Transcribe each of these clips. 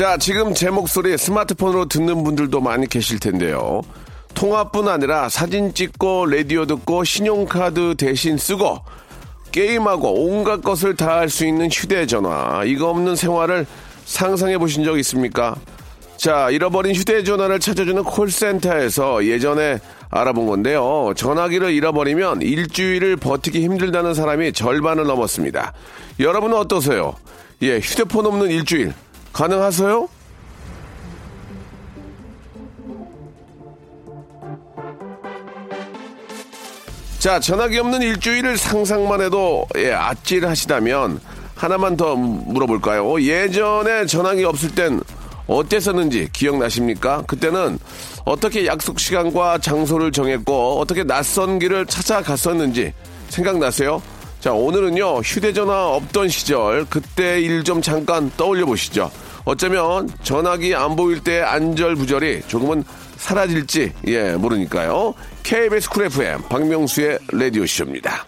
자, 지금 제 목소리 스마트폰으로 듣는 분들도 많이 계실 텐데요. 통화뿐 아니라 사진 찍고 라디오 듣고 신용카드 대신 쓰고 게임하고 온갖 것을 다 할 수 있는 휴대전화. 이거 없는 생활을 상상해 보신 적 있습니까? 자, 잃어버린 휴대전화를 찾아주는 콜센터에서 예전에 알아본 건데요. 전화기를 잃어버리면 일주일을 버티기 힘들다는 사람이 절반을 넘었습니다. 여러분은 어떠세요? 예, 휴대폰 없는 일주일. 가능하세요? 자, 전화기 없는 일주일을 상상만 해도 예, 아찔하시다면 하나만 더 물어볼까요? 예전에 전화기 없을 땐 어땠었는지 기억나십니까? 그때는 어떻게 약속 시간과 장소를 정했고 어떻게 낯선 길을 찾아갔었는지 생각나세요? 자, 오늘은요, 휴대전화 없던 시절, 그때 일 좀 잠깐 떠올려 보시죠. 어쩌면 전화기 안 보일 때 안절부절이 조금은 사라질지, 예, 모르니까요. KBS 쿨 FM, 박명수의 라디오쇼입니다.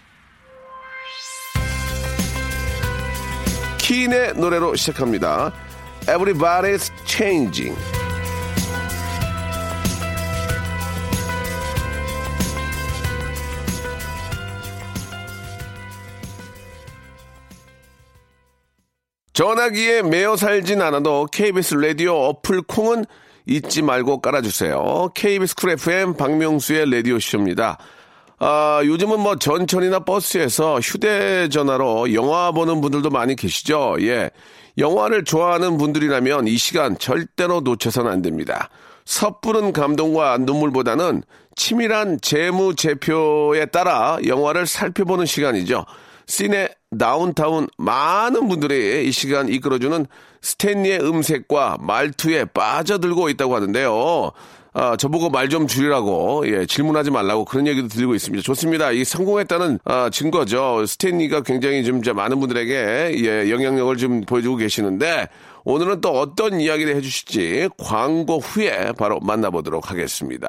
키인의 노래로 시작합니다. Everybody's changing. 전화기에 매여 살진 않아도 KBS 라디오 어플 콩은 잊지 말고 깔아주세요. KBS 쿨 FM 박명수의 라디오 쇼입니다. 아, 요즘은 뭐 전철이나 버스에서 휴대전화로 영화 보는 분들도 많이 계시죠? 예. 영화를 좋아하는 분들이라면 이 시간 절대로 놓쳐서는 안 됩니다. 섣부른 감동과 눈물보다는 치밀한 재무제표에 따라 영화를 살펴보는 시간이죠. 시네 다운타운 많은 분들이 이 시간 이끌어주는 스탠리의 음색과 말투에 빠져들고 있다고 하는데요. 아, 저보고 말 좀 줄이라고, 예, 질문하지 말라고 그런 얘기도 들리고 있습니다. 좋습니다. 이 성공했다는, 아, 증거죠. 스탠리가 굉장히 좀 많은 분들에게, 예, 영향력을 좀 보여주고 계시는데, 오늘은 또 어떤 이야기를 해주실지 광고 후에 바로 만나보도록 하겠습니다.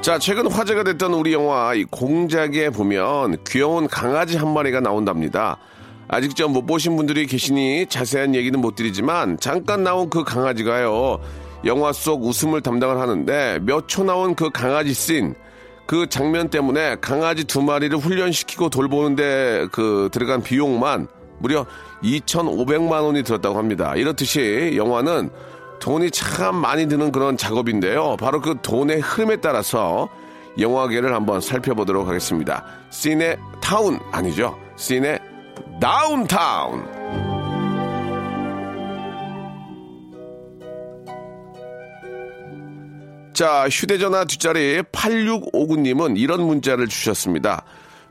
자, 최근 화제가 됐던 우리 영화 이 공작에 보면 귀여운 강아지 한 마리가 나온답니다. 아직 좀 못 보신 분들이 계시니 자세한 얘기는 못 드리지만 잠깐 나온 그 강아지가요. 영화 속 웃음을 담당을 하는데 몇 초 나온 그 강아지 씬, 그 장면 때문에 강아지 두 마리를 훈련시키고 돌보는데 그 들어간 비용만 무려 2,500만 원이 들었다고 합니다. 이렇듯이 영화는 돈이 참 많이 드는 그런 작업인데요. 바로 그 돈의 흐름에 따라서 영화계를 한번 살펴보도록 하겠습니다. 씬의 타운 아니죠. 씬의 다운타운. 자, 휴대전화 뒷자리 8659님은 이런 문자를 주셨습니다.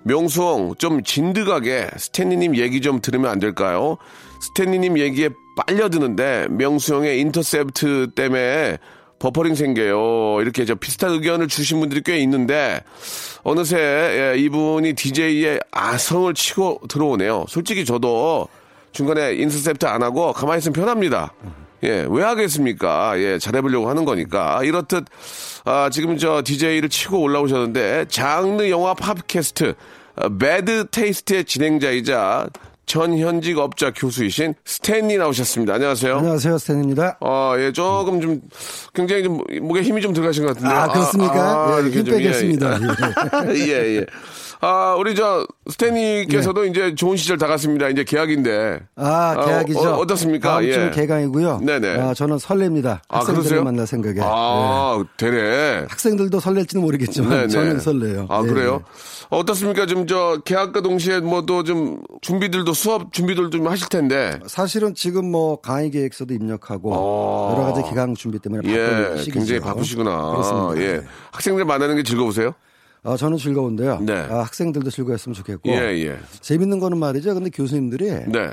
명수홍, 좀 진득하게 스탠리님 얘기 좀 들으면 안 될까요? 스탠리님 얘기에 빨려드는데 명수형의 인터셉트 때문에 버퍼링 생겨요. 이렇게 저 비슷한 의견을 주신 분들이 꽤 있는데 어느새 예, 이분이 DJ의 아성을 치고 들어오네요. 솔직히 저도 중간에 인터셉트 안 하고 가만히 있으면 편합니다. 예, 왜 하겠습니까? 예, 잘해보려고 하는 거니까. 이렇듯, 아, 지금 저 DJ를 치고 올라오셨는데, 장르 영화 팟캐스트, 어, Bad Taste의 진행자이자 전현직 업자 교수이신 스탠리 나오셨습니다. 안녕하세요. 안녕하세요, 스탠리입니다. 아, 예, 조금 좀, 굉장히 좀, 목에 힘이 좀 들어가신 것 같은데요. 아, 그렇습니까? 예, 이렇게 힘 좀, 예, 빼겠습니다. 예, 예. 아, 우리 저 스탠리께서도 이제 좋은 시절 다 갔습니다. 이제 개강인데. 아, 개강이죠. 어, 어 떻습니까? 다음 주 예. 개강이고요. 네네. 아, 저는 설렙니다. 아, 학생들을? 만날 생각에. 네. 아, 되네. 학생들도 설렐지는 모르겠지만 네네. 저는 설레요. 아, 네, 그래요? 네. 어떻습니까? 좀 저 계약과 동시에 뭐 또 좀 준비들도 수업 준비들 좀 하실 텐데. 사실은 지금 뭐 강의 계획서도 입력하고 어. 여러 가지 기강 준비 때문에 예, 시기죠. 굉장히 바쁘시구나. 그렇습니다. 예. 학생들 만나는 게 즐거우세요? 어, 저는 즐거운데요. 네. 아, 학생들도 즐거웠으면 좋겠고. 예, 예. 재밌는 거는 말이죠. 근데 교수님들이 네.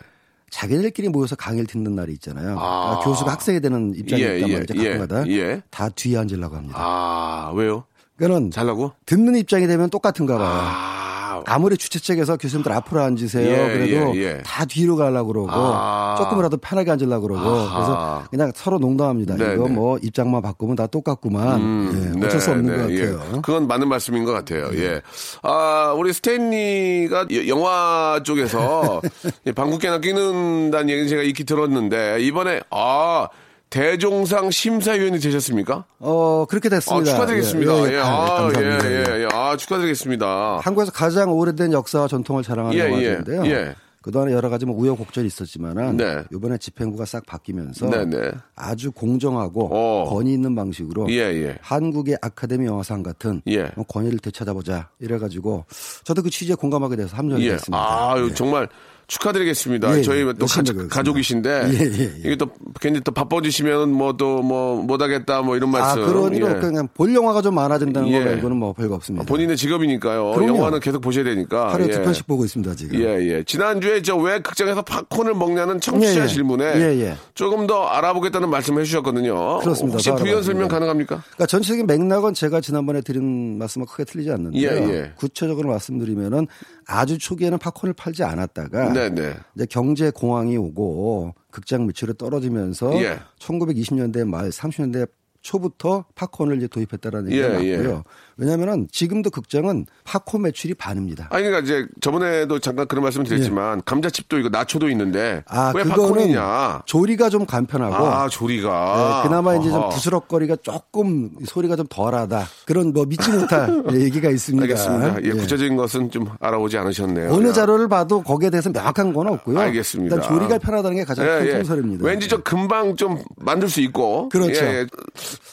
자기들끼리 모여서 강의를 듣는 날이 있잖아요. 아. 아, 교수가 학생이 되는 입장이니까 예, 예, 말이죠. 예, 가끔가다 예. 다 뒤에 앉으려고 합니다. 아, 왜요? 그러니까는 잘라고? 듣는 입장이 되면 똑같은가 봐요. 아, 아무리 주최 측에서 교수님들 앞으로 앉으세요. 예, 그래도 예, 예. 다 뒤로 가려고 그러고 아. 조금이라도 편하게 앉으려고 그러고 아하. 그래서 그냥 서로 농담합니다. 네, 이거 네. 뭐 입장만 바꾸면 다 똑같구만. 예, 어쩔 수 네, 없는 네, 것 예. 같아요. 그건 맞는 말씀인 것 같아요. 예. 아, 우리 스탠리가 여- 영화 쪽에서 예, 방국계나 끼는다는 얘기는 제가 익히 들었는데 이번에 아 대종상 심사위원이 되셨습니까? 어 그렇게 아, 됐습니다. 축하드리겠습니다. 예, 예, 예, 아, 감사합니다. 예, 예, 예. 아, 축하드리겠습니다. 한국에서 가장 오래된 역사와 전통을 자랑하는 예, 영화인데요. 예, 예. 그동안에 여러 가지 뭐 우여곡절이 있었지만은 네. 이번에 집행부가 싹 바뀌면서 네, 네. 아주 공정하고 어. 권위 있는 방식으로 예, 예. 한국의 아카데미 영화상 같은 예. 뭐 권위를 되찾아보자 이래가지고 저도 그 취지에 공감하게 돼서 합류하게 예. 됐습니다. 아, 예. 정말 축하드리겠습니다. 예, 저희 예. 또 가, 가족이신데 예, 예, 예. 이게 또 괜히 또 바빠지시면 뭐 또 뭐 못하겠다 뭐 이런 아 말씀. 그런 일 예. 그냥 볼 영화가 좀 많아진다는 예. 거 말고는 뭐 별거 없습니다. 본인의 직업이니까요. 그럼요. 영화는 계속 보셔야 되니까. 하루에 예. 두 편씩 보고 있습니다 지금. 예, 예. 지난 주에 저 왜 극장에서 팝콘을 먹냐는 청취자 예, 예. 질문에 예, 예. 조금 더 알아보겠다는 말씀을 해주셨거든요. 그렇습니다. 혹시 더 부연 설명. 가능합니까? 그러니까 전체적인 맥락은 제가 지난번에 드린 말씀과 크게 틀리지 않는데요. 예, 예. 구체적으로 말씀드리면은 아주 초기에는 팝콘을 팔지 않았다가 네, 네. 이제 경제 공황이 오고 극장 매출이 떨어지면서 예. 1920년대 말 30년대 초부터 팝콘을 이제 도입했다라는 예, 얘기가 예. 맞고요. 왜냐하면은 지금도 극장은 팝콘 매출이 반입니다. 아니, 그러니까 이제 저번에도 잠깐 그런 말씀 드렸지만 감자칩도 있고 나초도 있는데 예. 아, 왜 팝콘이냐? 조리가 좀 간편하고 아, 조리가. 네, 그나마 이제 좀 아하. 부스럭거리가 조금 소리가 좀 덜하다. 그런 뭐 믿지 못할 얘기가 있습니다. 알겠습니다. 예, 예. 구체적인 것은 좀 알아보지 않으셨네요. 어느 야. 자료를 봐도 거기에 대해서 명확한 건 없고요. 알겠습니다. 일단 조리가 편하다는 게 가장 예, 큰 예. 통설입니다. 왠지 저 금방 좀 만들 수 있고. 그렇죠. 예, 예.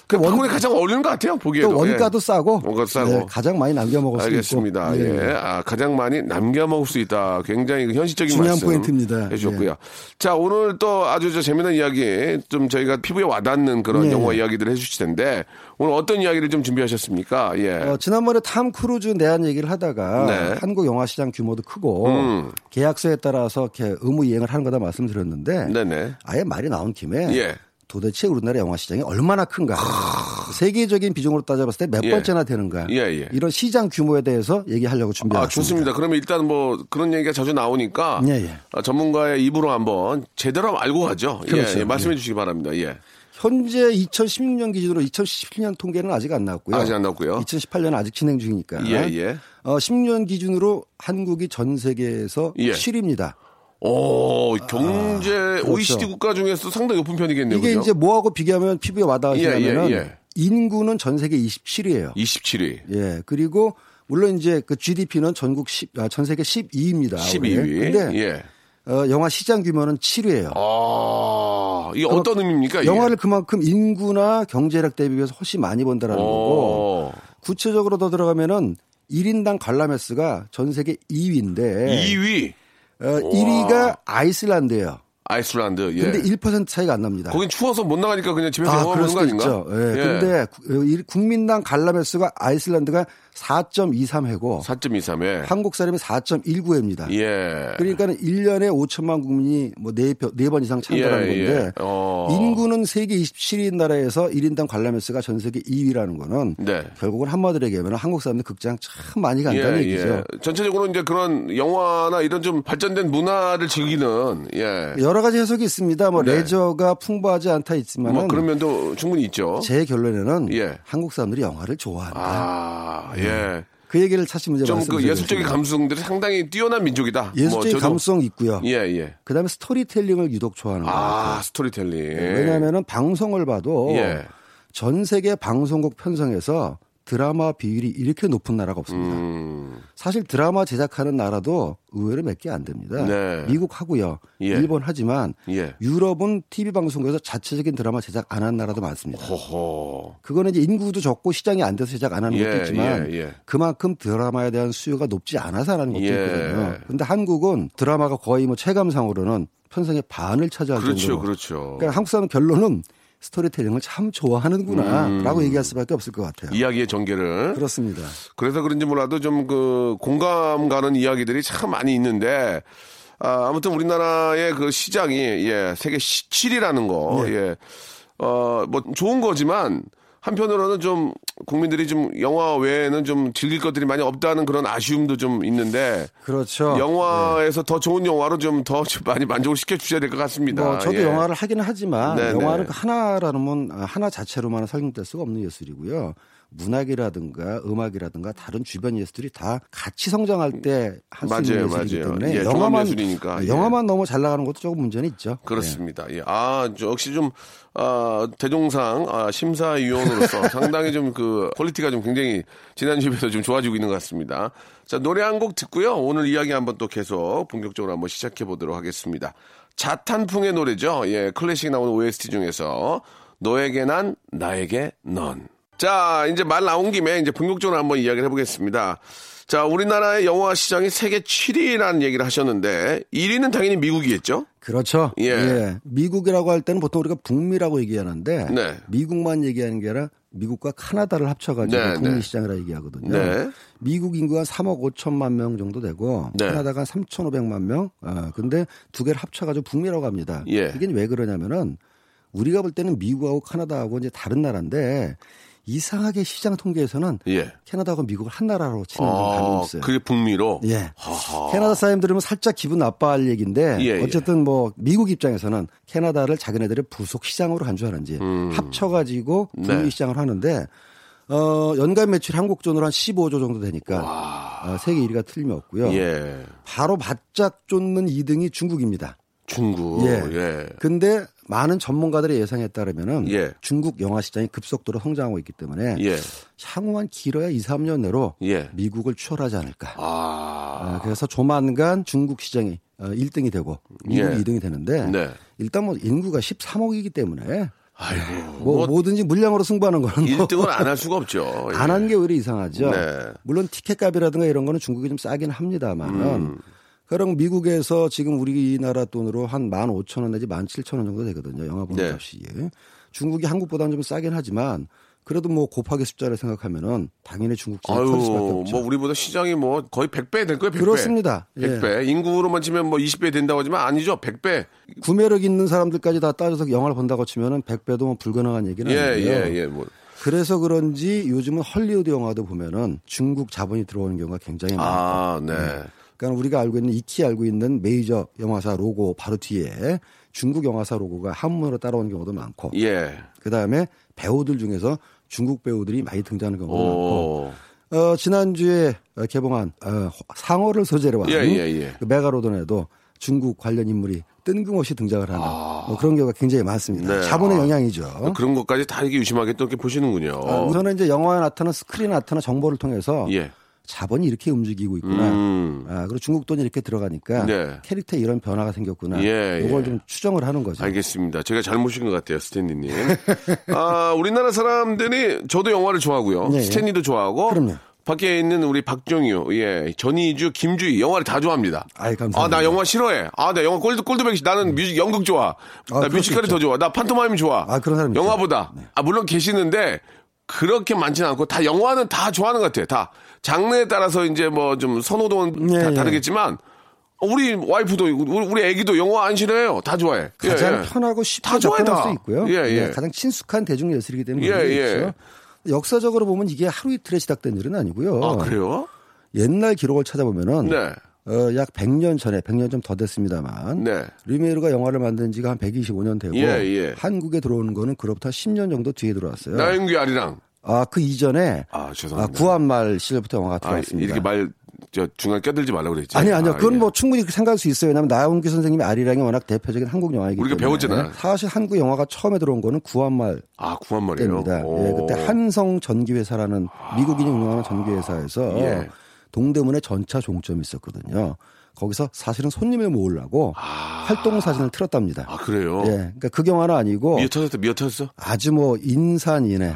그 원- 팝콘이 가장 어울리는 것 같아요, 보기에도. 또 원가도 예. 싸고, 원가도 싸고. 네, 가장 많이 남겨 먹을 수 알겠습니다. 있고. 예. 네. 아, 가장 많이 남겨 먹을 수 있다. 굉장히 그 현실적인 중요한 포인트입니다. 해주셨고요. 예. 자, 오늘 또 아주 저 재미난 이야기 좀 저희가 피부에 와닿는 그런 예. 영화 이야기들을 해주실 텐데 오늘 어떤 이야기를 좀 준비하셨습니까? 예. 어, 지난번에 탐 크루즈 내한 얘기를 하다가 네. 한국 영화 시장 규모도 크고 음. 계약서에 따라서 이렇게 의무 이행을 하는 거다 말씀드렸는데 네네. 아예 말이 나온 김에 예. 도대체 우리나라 영화 시장이 얼마나 큰가 세계적인 비중으로 따져봤을 때몇 예. 번째나 되는가 예, 예. 이런 시장 규모에 대해서 얘기하려고 준비했습니다. 아, 좋습니다. 그러면 일단 뭐 그런 얘기가 자주 나오니까 예, 예. 아, 전문가의 입으로 한번 제대로 알고 가죠. 그렇죠. 예, 예, 말씀해 주시기 바랍니다. 예. 현재 2016년 기준으로 2017년 통계는 아직 안 나왔고요. 아직 안 나왔고요. 2018년 아직 진행 중이니까. 예, 예. 어, 16년 기준으로 한국이 전 세계에서 예. 7위입니다. 오, 경제 그렇죠. OECD 국가 중에서 상당히 높은 편이겠네요. 이게 그죠? 이제 뭐하고 비교하면 피부에 와닿으시냐면은 예, 예, 예. 인구는 전 세계 27위예요. 27위. 예. 그리고 물론 이제 그 GDP는 전국 10, 아, 전 세계 12위입니다. 12위. 근데 예. 어, 영화 시장 규모는 7위예요. 아, 이게 어떤 의미입니까? 영화를 그만큼 인구나 경제력 대비해서 훨씬 많이 번다라는 거고 오, 구체적으로 더 들어가면은 1인당 관람 횟수가 전 세계 2위인데 2위. 어, 1위가 아이슬란드예요. 아이슬란드. 예. 근데 1% 차이가 안 납니다. 거긴 추워서 못 나가니까 그냥 집에서 아, 영화 보는 거 아닌가? 있죠. 예. 근데 구- 일- 국민당 횟수가 아이슬란드가 4.23회고 4.23에. 한국 사람이 4.19회입니다. 예. 그러니까는 1년에 5천만 국민이 뭐네번 이상 참가하는 예, 예. 건데 어. 인구는 세계 27위인 나라에서 1인당 관람 횟수가 전 세계 2위라는 거는 네. 결국은 한마디로 얘기하면 한국 사람들 극장 참 많이 간다는 예, 얘기죠. 예. 전체적으로 이제 그런 영화나 이런 좀 발전된 문화를 즐기는, 예. 여러 가지 해석이 있습니다. 뭐 네. 레저가 풍부하지 않다 있지만 뭐 그런 면도 충분히 있죠. 제 결론에는 예. 한국 사람들이 영화를 좋아한다. 아, 예. 그 얘기를 찾으면 이제 좀그 말씀드리겠습니다. 예술적인 감성들이 상당히 뛰어난 민족이다. 예술적인 뭐 감성 있고요. 예, 예. 그다음에 스토리텔링을 유독 좋아하는 거예요. 아, 스토리텔링. 왜냐하면은 방송을 봐도 예. 전 세계 방송국 편성에서 드라마 비율이 이렇게 높은 나라가 없습니다. 음. 사실 드라마 제작하는 나라도 의외로 몇 개 안 됩니다. 네. 미국 하고요. 예. 일본 하지만 예. 유럽은 TV 방송국에서 자체적인 드라마 제작 안 한 나라도 많습니다. 호호. 그거는 이제 인구도 적고 시장이 안 돼서 제작 안 하는 예, 것도 있지만 예, 예. 그만큼 드라마에 대한 수요가 높지 않아서 하는 것도 예. 있거든요. 근데 한국은 드라마가 거의 뭐 체감상으로는 편성의 반을 차지할 그렇죠, 정도로 그렇죠. 그러니까 한국 사람 결론은 스토리텔링을 참 좋아하는구나라고 얘기할 수밖에 없을 것 같아요. 음. 이야기의 전개를. 그렇습니다. 그래서 그런지 몰라도 좀 그 공감 가는 이야기들이 참 많이 있는데 아, 아무튼 우리나라의 그 시장이 예, 세계 17위라는 거 예. 어, 뭐 좋은 거지만 한편으로는 좀 국민들이 좀 영화 외에는 좀 즐길 것들이 많이 없다는 그런 아쉬움도 좀 있는데 그렇죠. 영화에서 더 좋은 영화로 좀 더 많이 만족을 시켜 주셔야 될 것 같습니다. 뭐 저도 예. 영화를 하기는 하지만 네네. 영화는 그 하나라는 하나 자체로만 설명될 수가 없는 예술이고요. 문학이라든가 음악이라든가 다른 주변 예술들이 다 같이 성장할 때 할 수 있는 예술이기 맞아요. 때문에 예, 영화만 종합예술이니까, 예. 영화만 너무 잘 나가는 것도 조금 문제는 있죠. 그렇습니다. 예. 아, 저 역시 좀, 아, 대종상, 아, 심사위원으로서 상당히 좀 그, quality가 좀 굉장히 지난 주에 비해서 좀 좋아지고 있는 것 같습니다. 자, 노래 한 곡 듣고요. 오늘 이야기 한번 또 계속 본격적으로 한번 시작해 보도록 하겠습니다. 자탄풍의 노래죠. 예, 클래식 나오는 OST 중에서 너에게 난, 나에게 넌. 자, 이제 말 나온 김에 이제 본격적으로 한번 이야기를 해보겠습니다. 자, 우리나라의 영화 시장이 세계 7위라는 얘기를 하셨는데 1위는 당연히 미국이겠죠? 그렇죠. 예. 미국이라고 할 때는 보통 우리가 북미라고 얘기하는데 네. 미국만 얘기하는 게 아니라 미국과 카나다를 합쳐가지고 네, 북미 네. 시장이라 얘기하거든요. 네. 미국 인구가 3억 5천만 명 정도 되고 네. 카나다가 3,500만 명. 아, 근데 두 개를 합쳐가지고 북미라고 합니다. 예. 이게 왜 그러냐면은 우리가 볼 때는 미국하고 카나다하고 이제 다른 나라인데 이상하게 시장 통계에서는 예. 캐나다하고 미국을 한 나라로 치는 아, 있어요. 그게 북미로? 예. 캐나다 사람 들으면 살짝 기분 나빠할 얘기인데 예, 예. 어쨌든 뭐 미국 입장에서는 캐나다를 자기네들의 부속 시장으로 간주하는지 합쳐가지고 북미 음. 네. 시장을 하는데 어 연간 매출 한국 돈으로 한 15조 정도 되니까 어, 세계 1위가 틀림없고요. 예. 바로 바짝 쫓는 2등이 중국입니다. 중국. 예. 예. 근데 많은 전문가들의 예상에 따르면은 예. 중국 영화 시장이 급속도로 성장하고 있기 때문에 예. 향후 한 길어야 2, 3년 내로 예. 미국을 추월하지 않을까. 아. 아, 그래서 조만간 중국 시장이 어, 1등이 되고 미국이 예. 2등이 되는데 네. 일단 뭐 인구가 13억이기 때문에 아이고. 뭐, 뭐, 뭐든지 물량으로 승부하는 거는 뭐 1등을 안할 수가 없죠. 예. 안한 게 오히려 이상하죠. 네. 물론 티켓값이라든가 이런 거는 중국이 좀 싸긴 합니다만은 음. 그럼 미국에서 지금 우리나라 돈으로 한 15,000원 내지 17,000원 정도 되거든요. 영화 보는 네. 값이. 중국이 한국보다는 좀 싸긴 하지만 그래도 뭐 곱하기 숫자를 생각하면은 당연히 중국 아유, 클 수밖에 없죠. 뭐 우리보다 시장이 뭐 거의 100배 될 거예요, 100배. 그렇습니다. 예. 100배. 인구로만 치면 뭐 20배 된다고 하지만 아니죠. 100배. 구매력 있는 사람들까지 다 따져서 영화를 본다고 치면은 100배도 뭐 불가능한 얘기는 예, 아니고요. 예, 예. 뭐. 그래서 그런지 요즘은 헐리우드 영화도 보면은 중국 자본이 들어오는 경우가 굉장히 많아요. 아, 네. 그러니까 우리가 알고 있는 익히 알고 있는 메이저 영화사 로고 바로 뒤에 중국 영화사 로고가 한문으로 따라오는 경우도 많고 예. 그다음에 배우들 중에서 중국 배우들이 많이 등장하는 경우도 오. 많고 어, 지난주에 어, 개봉한 어, 상어를 소재로 한 예, 예, 예. 그 메가로돈에도 중국 관련 인물이 뜬금없이 등장을 하는 뭐 그런 경우가 굉장히 많습니다. 아. 네. 자본의 아. 영향이죠. 그런 것까지 다 이렇게 유심하게 또 이렇게 보시는군요. 어, 우선은 이제 영화에 나타나는 스크린에 나타나는 정보를 통해서 예. 자본이 이렇게 움직이고 있구나. 음. 아, 그리고 중국 돈이 이렇게 들어가니까 네. 캐릭터에 이런 변화가 생겼구나. 예, 이걸 예. 좀 추정을 하는 거죠. 알겠습니다. 제가 잘못인 것 같아요, 스탠리님. 아, 우리나라 사람들이 저도 영화를 좋아하고요. 네. 스탠리도 좋아하고. 그럼요. 밖에 있는 우리 박정유, 예, 전희주, 김주희 영화를 다 좋아합니다. 아이, 감사합니다. 아, 나 영화 싫어해. 아, 나 영화 꼴드 꼴드백시 나는 뮤직 연극 좋아. 아, 나수 뮤지컬이 있죠. 더 좋아. 나 판토마임 좋아. 아, 그런 사람. 영화보다. 아, 물론 계시는데 그렇게 많지는 않고 다 영화는 다 좋아하는 것 같아요. 다 장르에 따라서 이제 뭐 좀 선호도는 예, 다 예. 다르겠지만 우리 와이프도 우리, 우리 애기도 영화 안 싫어해요. 다 좋아해. 예, 가장 예. 편하고 쉽게 다 접근할 다. 수 있고요. 예, 예. 가장 친숙한 대중 예술이기 때문에 예, 예. 역사적으로 보면 이게 하루 이틀에 시작된 일은 아니고요. 아, 그래요? 옛날 기록을 찾아보면은 네. 어, 약 100년 전에 100년 좀 더 됐습니다만 네. 리메이르가 영화를 만든 지가 한 125년 되고 예, 예. 한국에 들어오는 거는 그로부터 10년 정도 뒤에 들어왔어요. 나영규 아리랑. 아, 그 이전에 아, 아, 죄송합니다. 구한말 시절부터 영화가 아, 들어왔습니다. 이렇게 말저 중간 껴들지 말라고 그랬지. 아니 아니요. 그건 예. 뭐 충분히 그렇게 생각할 수 있어요. 왜냐하면 나훈규 선생님의 아리랑이 워낙 대표적인 한국 영화이기 우리가 때문에 배웠잖아요. 사실 한국 영화가 처음에 들어온 거는 구한말 아, 구한 말이에요. 때입니다. 예, 그때 한성 전기회사라는 미국인이 운영하는 전기회사에서 예. 동대문에 전차 종점이 있었거든요. 거기서 사실은 손님을 모으려고 활동 사진을 틀었답니다. 아, 그래요? 예, 그러니까 그 경화는 아니고 미어 터졌다, 미어 터졌어? 아주 뭐 인산인해,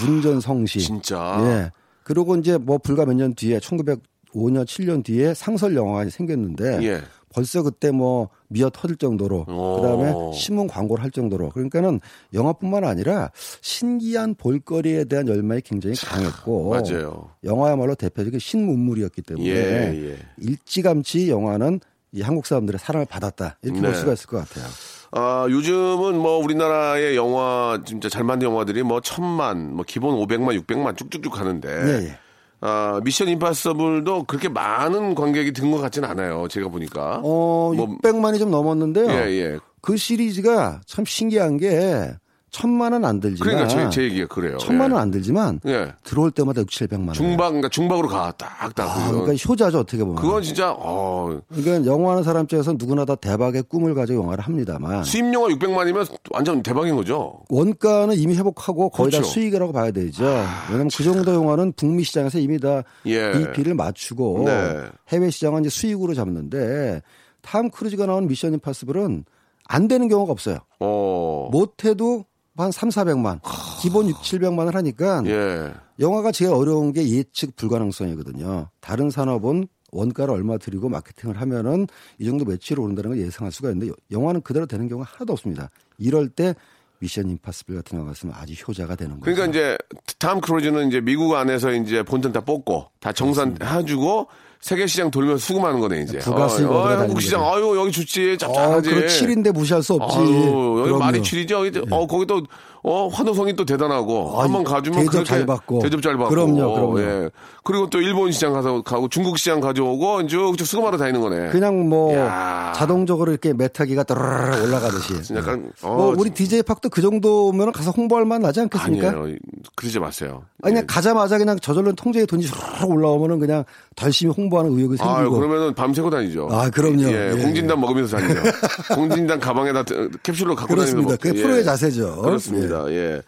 문전성시. 진짜. 예. 그리고 이제 뭐 불과 몇 년 뒤에 1905년 7년 뒤에 상설 영화가 생겼는데 예. 벌써 그때 뭐 미어 터질 정도로 오. 그다음에 신문 광고를 할 정도로 그러니까는 영화뿐만 아니라 신기한 볼거리에 대한 열망이 굉장히 강했고 맞아요. 영화야말로 대표적인 신문물이었기 때문에 예, 예. 일찌감치 영화는 이 한국 사람들의 사랑을 받았다 이렇게 네. 볼 수가 있을 것 같아요. 아, 요즘은 뭐 우리나라의 영화 진짜 잘 만든 영화들이 뭐 천만, 뭐 기본 500만, 600만 쭉쭉쭉 하는데. 예, 예. 아, 미션 임파서블도 그렇게 많은 관객이 든 것 같지는 않아요. 제가 보니까. 어, 뭐- 600만이 좀 넘었는데요. 예, 예. 그 시리즈가 참 신기한 게 천만은 안 들지만 그러니까 제, 제 얘기가 그래요. 천만은 예. 안 들지만 예. 들어올 때마다 6, 700만 원. 중박, 그러니까 중박으로 가. 딱, 딱. 아, 그러니까 효자죠 어떻게 보면. 그건 진짜, 어, 그러니까 영화하는 사람 입장에서 누구나 다 대박의 꿈을 가지고 영화를 합니다만 수입 영화 600만이면 완전 대박인 거죠. 원가는 이미 회복하고 거의 다 그렇죠. 수익이라고 봐야 되죠. 왜냐하면 그 정도 영화는 북미 시장에서 이미 다 예. BP를 맞추고 네. 해외 시장은 이제 수익으로 잡는데 탐 크루즈가 나온 미션 임파서블은 안 되는 경우가 없어요. 어. 못해도 한 3, 400만, 기본 6, 700만을 하니까 예. 영화가 제일 어려운 게 예측 불가능성이거든요. 다른 산업은 원가를 얼마 들이고 마케팅을 하면은 이 정도 매출이 오른다는 걸 예상할 수가 있는데 영화는 그대로 되는 경우가 하나도 없습니다. 이럴 때 미션 임파서블 같은 영화가 있으면 아주 효자가 되는 거죠. 그러니까 이제 탐 크루즈는 이제 미국 안에서 이제 본전 다 뽑고 다 정산 해주고 세계 시장 돌면서 수금하는 거네 이제. 부가수익 어, 어, 얻으러 한국 시장. 아유 여기 좋지 어, 짭짤하지. 그렇 7인데 무시할 수 없지. 아유, 여기. 말이 7이죠. 여기 어 거기 또 어, 환호성이 또 대단하고 아, 한번 가주면 대접 잘 받고. 대접 잘 받고. 그럼요, 그럼요. 예. 그리고 또 일본 시장 가서 가고 중국 시장 가져오고 쭉쭉 수금하러 다니는 거네. 그냥 뭐 야. 자동적으로 이렇게 메타기가 따르르 올라가듯이. 진짜 약간 어, 뭐 우리 DJ 팍도 그 정도면 가서 홍보할 만 나지 않겠습니까? 아니에요. 그러지 마세요. 아니 그냥 예. 가자마자 그냥 저절로 통장에 돈이 쑥 올라오면은 그냥 열심히 홍보하는 의욕이 생기고. 그러면은 밤새고 다니죠. 아, 그럼요. 예, 예, 공진단 먹으면서 다니죠. 공진단 가방에다 캡슐로 갖고 그렇습니다. 다니는 그게 거- 프로의 예. 자세죠. 그렇습니다. 예.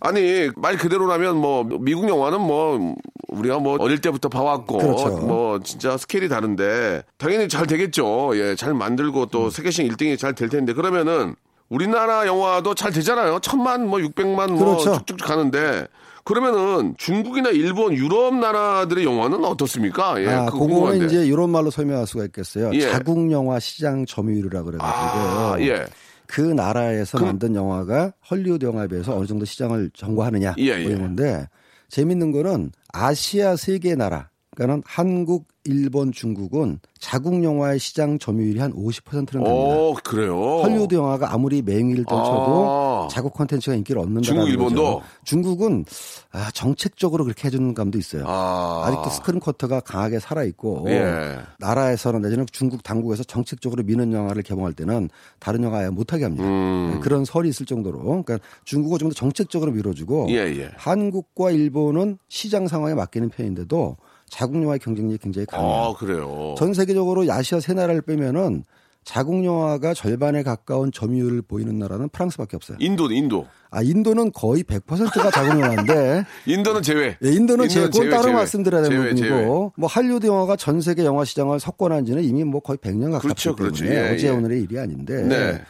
아니 말 그대로라면 뭐 미국 영화는 뭐 우리가 뭐 어릴 때부터 봐왔고 그렇죠. 뭐 진짜 스케일이 다른데 당연히 잘 되겠죠. 예, 잘 만들고 또 세계시장 1등이 잘 될 텐데 그러면은 우리나라 영화도 잘 되잖아요. 천만 뭐 600만 뭐 그렇죠. 쭉쭉 가는데 그러면은 중국이나 일본, 유럽 나라들의 영화는 어떻습니까? 예, 아, 그거 그거는. 이제 이런 말로 설명할 수가 있겠어요. 예. 자국 영화 시장 점유율이라 그래가지고 아, 예. 그 나라에서 만든 영화가 헐리우드 영화에 비해서 어느 정도 시장을 점거하느냐 예, 뭐 예. 이런 건데 재밌는 거는 아시아 세 개 나라 그러니까는 한국, 일본, 중국은 자국 영화의 시장 점유율이 한 50%는 됩니다. 오, 그래요. 헐리우드 영화가 아무리 맹위를 떨쳐도 아. 자국 콘텐츠가 인기를 얻는다는 중국, 일본도? 거죠. 중국은 아, 정책적으로 그렇게 해주는 감도 있어요. 아. 아직도 스크린 쿼터가 강하게 살아 있고 예. 나라에서는 내지는 중국 당국에서 정책적으로 미는 영화를 개봉할 때는 다른 영화 아예 못하게 합니다. 음. 네, 그런 설이 있을 정도로 그러니까 중국은 좀 더 정책적으로 밀어주고 예, 예. 한국과 일본은 시장 상황에 맡기는 편인데도 자국 영화의 경쟁력이 굉장히 강해요. 아, 그래요. 전 세계적으로 아시아 세 나라를 빼면은 자국 영화가 절반에 가까운 점유율을 보이는 나라는 프랑스밖에 없어요. 인도, 인도. 아 인도는 거의 100%가 자국 영화인데 인도는 제외. 예, 인도는 제외, 그건 따로 제외. 말씀드려야 되는 부분이고. 뭐 할리우드 영화가 전 세계 영화 시장을 석권한 지는 이미 뭐 거의 100년 가깝기 그렇죠, 그렇죠. 때문에 예, 어제 예. 오늘의 일이 아닌데 네.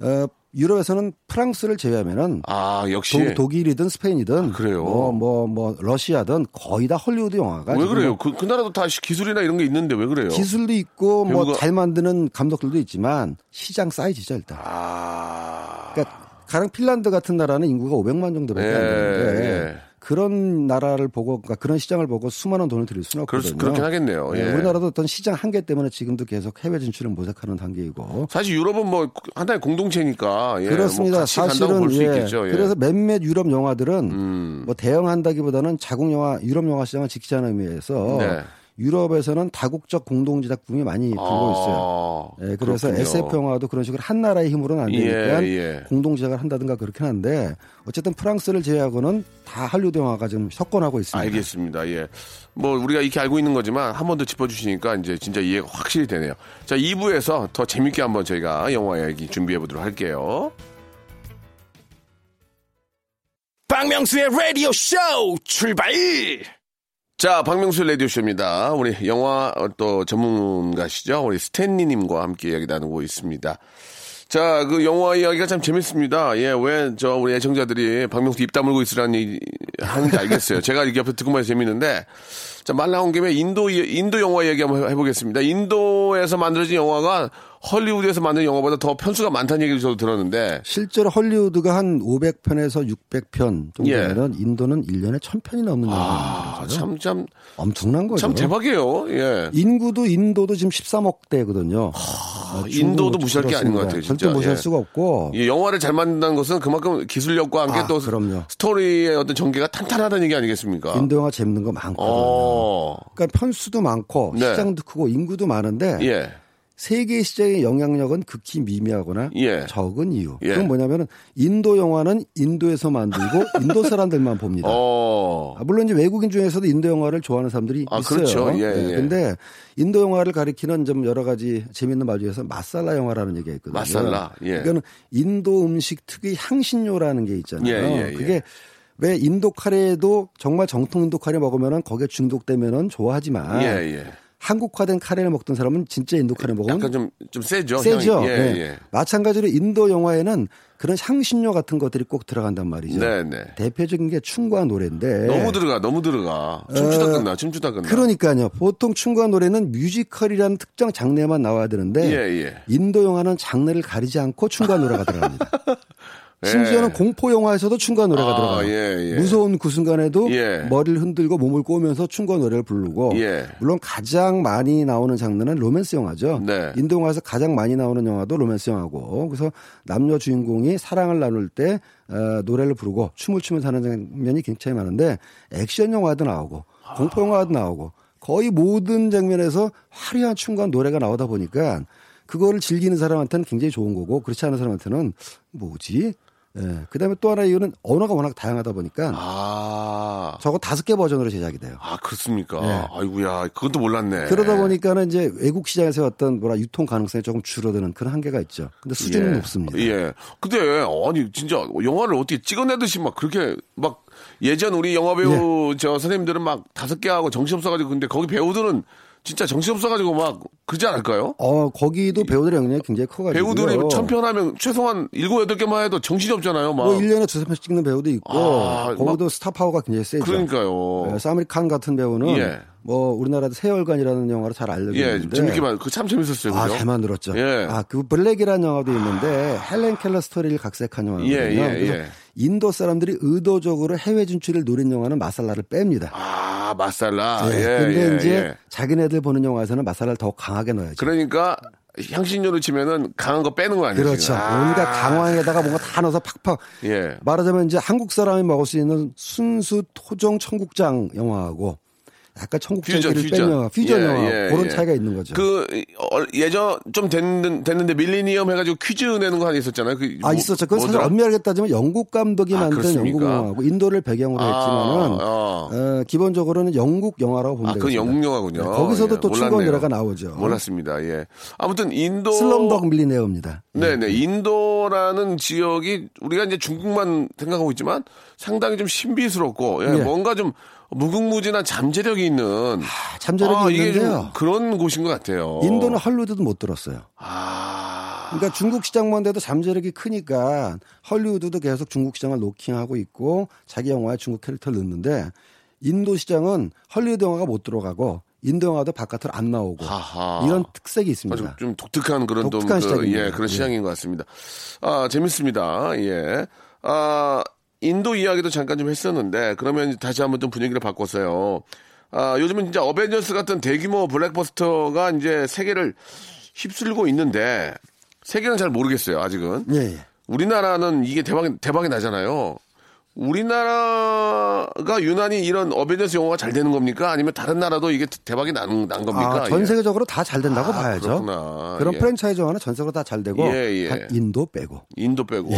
어, 유럽에서는 프랑스를 제외하면은 아, 역시. 독, 일이든 스페인이든 그래요? 뭐뭐 뭐 러시아든 거의 다 헐리우드 영화가 왜 그래요? 그, 그 나라도 다 기술이나 이런 게 있는데 왜 그래요? 기술도 있고 뭐 배우가- 잘 만드는 감독들도 있지만 시장 사이즈죠 일단. 아. 그러니까 가령 핀란드 같은 나라는 인구가 500만 정도밖에 예, 안 되는데 예. 그런 나라를 보고 그러니까 그런 시장을 보고 수많은 돈을 들일 수는 없거든요. 그렇 긴 하겠네요. 예. 우리나라도 어떤 시장 한계 때문에 지금도 계속 해외 진출을 모색하는 단계이고 사실 유럽은 뭐 하나의 공동체니까. 예, 그렇습니다. 뭐 같이 간다고 사실은 예. 예. 그래서 몇몇 유럽 영화들은 음. 뭐 대응한다기보다는 자국 영화 유럽 영화 시장을 지키자는 의미에서 네. 유럽에서는 다국적 공동 제작 붐이 많이 불고 있어요. 아, 예, 그래서 그렇군요. SF 영화도 그런 식으로 한 나라의 힘으로는 안 되니까 예, 예. 공동 제작을 한다든가 그렇긴 한데 어쨌든 프랑스를 제외하고는 다 할리우드 영화가 지금 석권하고 있습니다. 알겠습니다. 예. 뭐 우리가 이렇게 알고 있는 거지만 한 번 더 짚어 주시니까 이제 진짜 이해가 확실히 되네요. 자, 2부에서 더 재밌게 한번 저희가 영화 이야기 준비해 보도록 할게요. 박명수의 라디오 쇼 출발! 자, 박명수 라디오쇼입니다. 우리 영화 어, 또 전문가시죠? 우리 스탠리님과 함께 이야기 나누고 있습니다. 자, 그 영화 이야기가 참 재밌습니다. 예, 왜 저 우리 애청자들이 박명수 입 다물고 있으라는 얘기 하는지 알겠어요. 제가 이렇게 옆에 듣고만 해서 재밌는데, 자, 말 나온 김에 인도, 이- 인도 영화 얘기 한번 해보겠습니다. 인도에서 만들어진 영화가 헐리우드에서 만든 영화보다 더 편수가 많다는 얘기를 저도 들었는데, 실제로 헐리우드가 한 500편에서 600편 예. 정도면 인도는 1년에 1000편이 넘는 영화입니다. 아, 참, 참, 엄청난 거죠. 참 대박이에요. 예. 인구도 인도도 지금 13억 대거든요. 아, 인도도 무시할 게 아닌 것 같아요, 진짜. 절대 무시할 예. 수가 없고. 이 영화를 잘 만든다는 것은 그만큼 기술력과 함께 아, 또 그럼요. 스토리의 어떤 전개가 탄탄하다는 얘기 아니겠습니까? 인도 영화 재밌는 거 많거든요. 어, 그러니까 편수도 많고 네. 시장도 크고 인구도 많은데 예, 세계 시장의 영향력은 극히 미미하거나 예. 적은 이유. 예. 그건 뭐냐면은 인도 영화는 인도에서 만들고 인도 사람들만 봅니다. 어, 아, 물론 이제 외국인 중에서도 인도 영화를 좋아하는 사람들이 아, 있어요. 그렇죠. 예, 네, 예. 근데 인도 영화를 가리키는 좀 여러 가지 재밌는 말 중에서 마살라 영화라는 얘기가 있거든요. 마살라, 예. 이거는 인도 음식 특유의 향신료라는 게 있잖아요. 예, 예, 예. 그게 왜 인도 카레도 정말 정통 인도 카레 먹으면은 거기에 중독되면은 좋아하지만 예, 예. 한국화된 카레를 먹던 사람은 진짜 인도 카레 먹으면 약간 좀, 좀 세죠? 세죠. 예, 네. 예. 마찬가지로 인도 영화에는 그런 향신료 같은 것들이 꼭 들어간단 말이죠. 네, 네. 대표적인 게 춤과 노래인데 너무 들어가, 너무 들어가. 춤추다 끝나, 춤추다 끝나. 네. 그러니까요. 보통 춤과 노래는 뮤지컬이라는 특정 장르에만 나와야 되는데 예, 예. 인도 영화는 장르를 가리지 않고 춤과 노래가 들어갑니다. 심지어는 공포 영화에서도 춤과 노래가 아, 들어가요. 예, 예. 무서운 그 순간에도 예. 머리를 흔들고 몸을 꼬면서 춤과 노래를 부르고 예. 물론 가장 많이 나오는 장르는 로맨스 영화죠. 네. 인도 영화에서 가장 많이 나오는 영화도 로맨스 영화고 그래서 남녀 주인공이 사랑을 나눌 때 어, 노래를 부르고 춤을 추면서 하는 장면이 굉장히 많은데 액션 영화도 나오고 공포 영화도 나오고 거의 모든 장면에서 화려한 춤과 노래가 나오다 보니까 그거를 즐기는 사람한테는 굉장히 좋은 거고 그렇지 않은 사람한테는 뭐지? 예. 그다음에 또 하나 이유는 언어가 워낙 다양하다 보니까 아, 저거 다섯 개 버전으로 제작이 돼요. 아, 그렇습니까? 네. 아이고야, 그것도 몰랐네. 그러다 보니까는 이제 외국 시장에서 어떤 뭐라 유통 가능성이 조금 줄어드는 그런 한계가 있죠. 근데 수준은 예. 높습니다. 예. 근데 아니 진짜 영화를 어떻게 찍어내듯이 막 그렇게 막 예전 우리 영화 배우 예. 저 선생님들은 막 다섯 개 하고 정신 없어가지고 근데 거기 배우들은 진짜 정신 없어가지고 막 그러지 않을까요? 어, 거기도 배우들의 영향이 굉장히 커가지고. 배우들이 천편 하면 최소한 일곱 여덟 개만 해도 정신이 없잖아요. 막 뭐 1년에 두세 편씩 찍는 배우도 있고, 아, 거기도 스타 파워가 굉장히 세죠. 그러니까요. 네, 사미리 칸 같은 배우는 예. 뭐 우리나라도 세월간이라는 영화로 잘 알려져 예, 있는데. 재밌게 만 그참 재밌었어요. 아, 그죠? 잘 만들었죠. 예. 아, 그 블랙이라는 영화도 있는데 헬렌 켈러 스토리를 각색한 영화거든요. 예, 예, 그래서 예. 인도 사람들이 의도적으로 해외 진출을 노린 영화는 마살라를 뺍니다. 아 마살라. 예. 예, 근데 예, 이제 예. 자기네들 보는 영화에서는 마살라를 더 강하게 넣어야죠. 그러니까 향신료를 치면은 강한 거 빼는 거 아니에요? 그렇죠. 아. 뭔가 강황에다가 뭔가 다 넣어서 팍팍. 예. 말하자면 이제 한국 사람이 먹을 수 있는 순수 토종 청국장 영화하고 약간 청국장기를 퓨전, 뺀 퓨전. 예, 영화 예, 그런 예. 차이가 있는 거죠. 그 어, 예전 좀 됐는, 됐는데 밀리니엄 해가지고 퀴즈 내는 거 하나 있었잖아요. 그 아 뭐- 있었죠. 그건 사실 뭐더라? 엄밀하게 따지면 영국 감독이 아, 만든 그렇습니까? 영국 영화고 인도를 배경으로 아, 했지만은 어. 어, 기본적으로는 영국 영화라고 보면 아, 그건 되겠습니다. 영국 영화군요. 네, 거기서도 예, 또 몰랐네요. 춘권 노래가 나오죠. 몰랐습니다. 예. 아무튼 인도 슬럼덕 밀리네어입니다. 네 네 인도라는 지역이 우리가 이제 중국만 생각하고 있지만 상당히 좀 신비스럽고 예, 예. 뭔가 좀 무궁무진한 잠재력이 있는 잠재력이 아, 이게 좀 있는데요. 그런 곳인 것 같아요. 인도는 할리우드도 못 들었어요. 아 그러니까 중국 시장만 돼도 잠재력이 크니까 헐리우드도 계속 중국 시장을 노킹하고 있고 자기 영화에 중국 캐릭터를 넣는데 인도 시장은 헐리우드 영화가 못 들어가고 인도 영화도 바깥으로 안 나오고 하하. 이런 특색이 있습니다. 좀 독특한 그런 좀 독특한 그, 시장입니다. 예, 그런 예. 시장인 것 같습니다. 아, 재밌습니다. 예. 아, 인도 이야기도 잠깐 좀 했었는데, 그러면 다시 한번 좀 분위기를 바꿔서요. 아, 요즘은 진짜 어벤져스 같은 대규모 블랙버스터가 이제 세계를 휩쓸고 있는데, 세계는 잘 모르겠어요, 아직은. 예, 예. 우리나라는 이게 대박, 대박이 나잖아요. 우리나라가 유난히 이런 어벤져스 영화가 잘 되는 겁니까? 아니면 다른 나라도 이게 대박이 난, 난 겁니까? 아, 전 예. 세계적으로 다잘 된다고 아, 봐야죠. 그렇구나. 그런 예. 프랜차이즈 영화는 전 세계로 다 잘 되고 예, 예. 단 인도 빼고. 인도 빼고.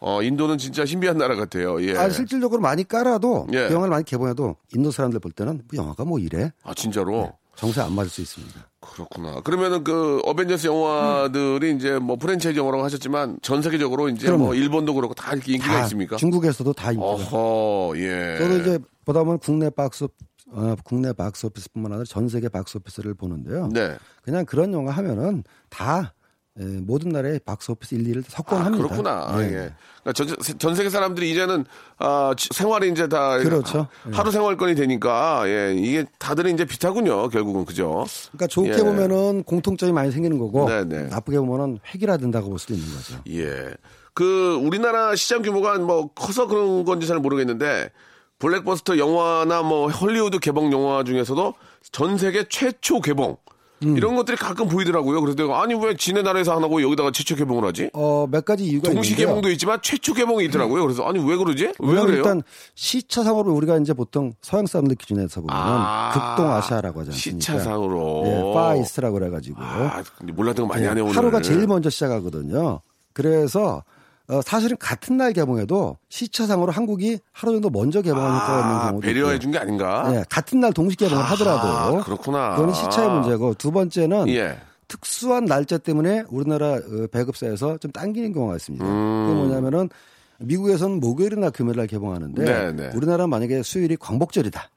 어, 인도는 진짜 신비한 나라 같아요. 예. 아, 실질적으로 많이 깔아도 예. 그 영화를 많이 개봉해도 인도 사람들 볼 때는 뭐 영화가 뭐 이래 아, 진짜로? 정세 안 맞을 수 있습니다. 그렇구나. 그러면은 그 어벤져스 영화들이 이제 뭐 프랜차이즈 영화라고 하셨지만 전 세계적으로 이제 뭐 그럼요. 일본도 그렇고 다 이렇게 인기가 다 있습니까? 중국에서도 다 인기가. 어허, 예. 저도 이제 보다 보면 국내 박스 어, 국내 박스오피스뿐만 아니라 전 세계 박스오피스를 보는데요. 네. 그냥 그런 영화 하면은 다 예, 모든 나라의 박스오피스 1, 2를 아, 석권합니다. 그렇구나. 예. 예. 그러니까 전, 전 세계 사람들이 이제는 아, 지- 생활이 이제 다 그렇죠. 하- 하루 생활권이 되니까 예, 이게 다들 이제 비슷하군요. 결국은 그죠? 그러니까 좋게 예. 보면은 공통점이 많이 생기는 거고 네, 네. 나쁘게 보면은 획일화 된다고 볼 수도 있는 거죠. 예. 그 우리나라 시장 규모가 뭐 커서 그런 건지 잘 모르겠는데 블랙버스터 영화나 뭐 헐리우드 개봉 영화 중에서도 전 세계 최초 개봉 음. 이런 것들이 가끔 보이더라고요. 그래서 내가 아니 왜 지네 나라에서 안 하고 여기다가 최초 개봉을 하지? 어, 몇 가지 이유가 동시 있는데요. 개봉도 있지만 최초 개봉이 있더라고요. 그래서 아니 왜 그러지? 왜 그래요? 일단 시차상으로 우리가 이제 보통 서양 사람들 기준에서 보면 아, 극동 아시아라고 않습니까? 시차상으로. 예, Far East라고 그래가지고 아, 몰랐던 거 많이 예, 하네 오늘. 하루가 제일 먼저 시작하거든요. 그래서 어, 사실은 같은 날 개봉해도 시차상으로 한국이 하루 정도 먼저 개봉하는 효과가 있는 아, 경우도 배려해. 준 게 아닌가? 예, 같은 날 동시 개봉을 아하, 하더라도 그렇구나. 그거는 시차의 문제고 두 번째는 예. 특수한 날짜 때문에 우리나라 어, 배급사에서 좀 당기는 경우가 있습니다. 음. 그게 뭐냐면은 미국에서는 목요일이나 금요일 날 개봉하는데 네, 네. 우리나라 만약에 수요일이 광복절이다.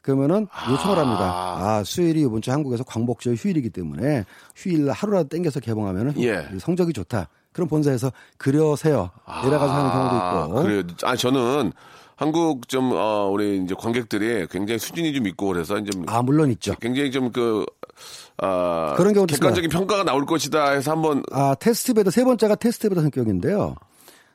그러면은 요청을 합니다. 아, 수요일이 이번 주 한국에서 광복절 휴일이기 때문에 휴일 하루라도 땡겨서 개봉하면은 예. 성적이 좋다. 그럼 본사에서 그려세요. 내려가서 하는 경우도 있고. 아, 그래요. 아 저는 한국 좀 어, 우리 이제 관객들이 굉장히 수준이 좀 있고 그래서 이제 좀 아, 물론 있죠. 굉장히 좀 그 아, 그런 경우도 객관적인 평가가 나올 것이다 해서 한번 아, test bed 세 번째가 test bed 성격인데요.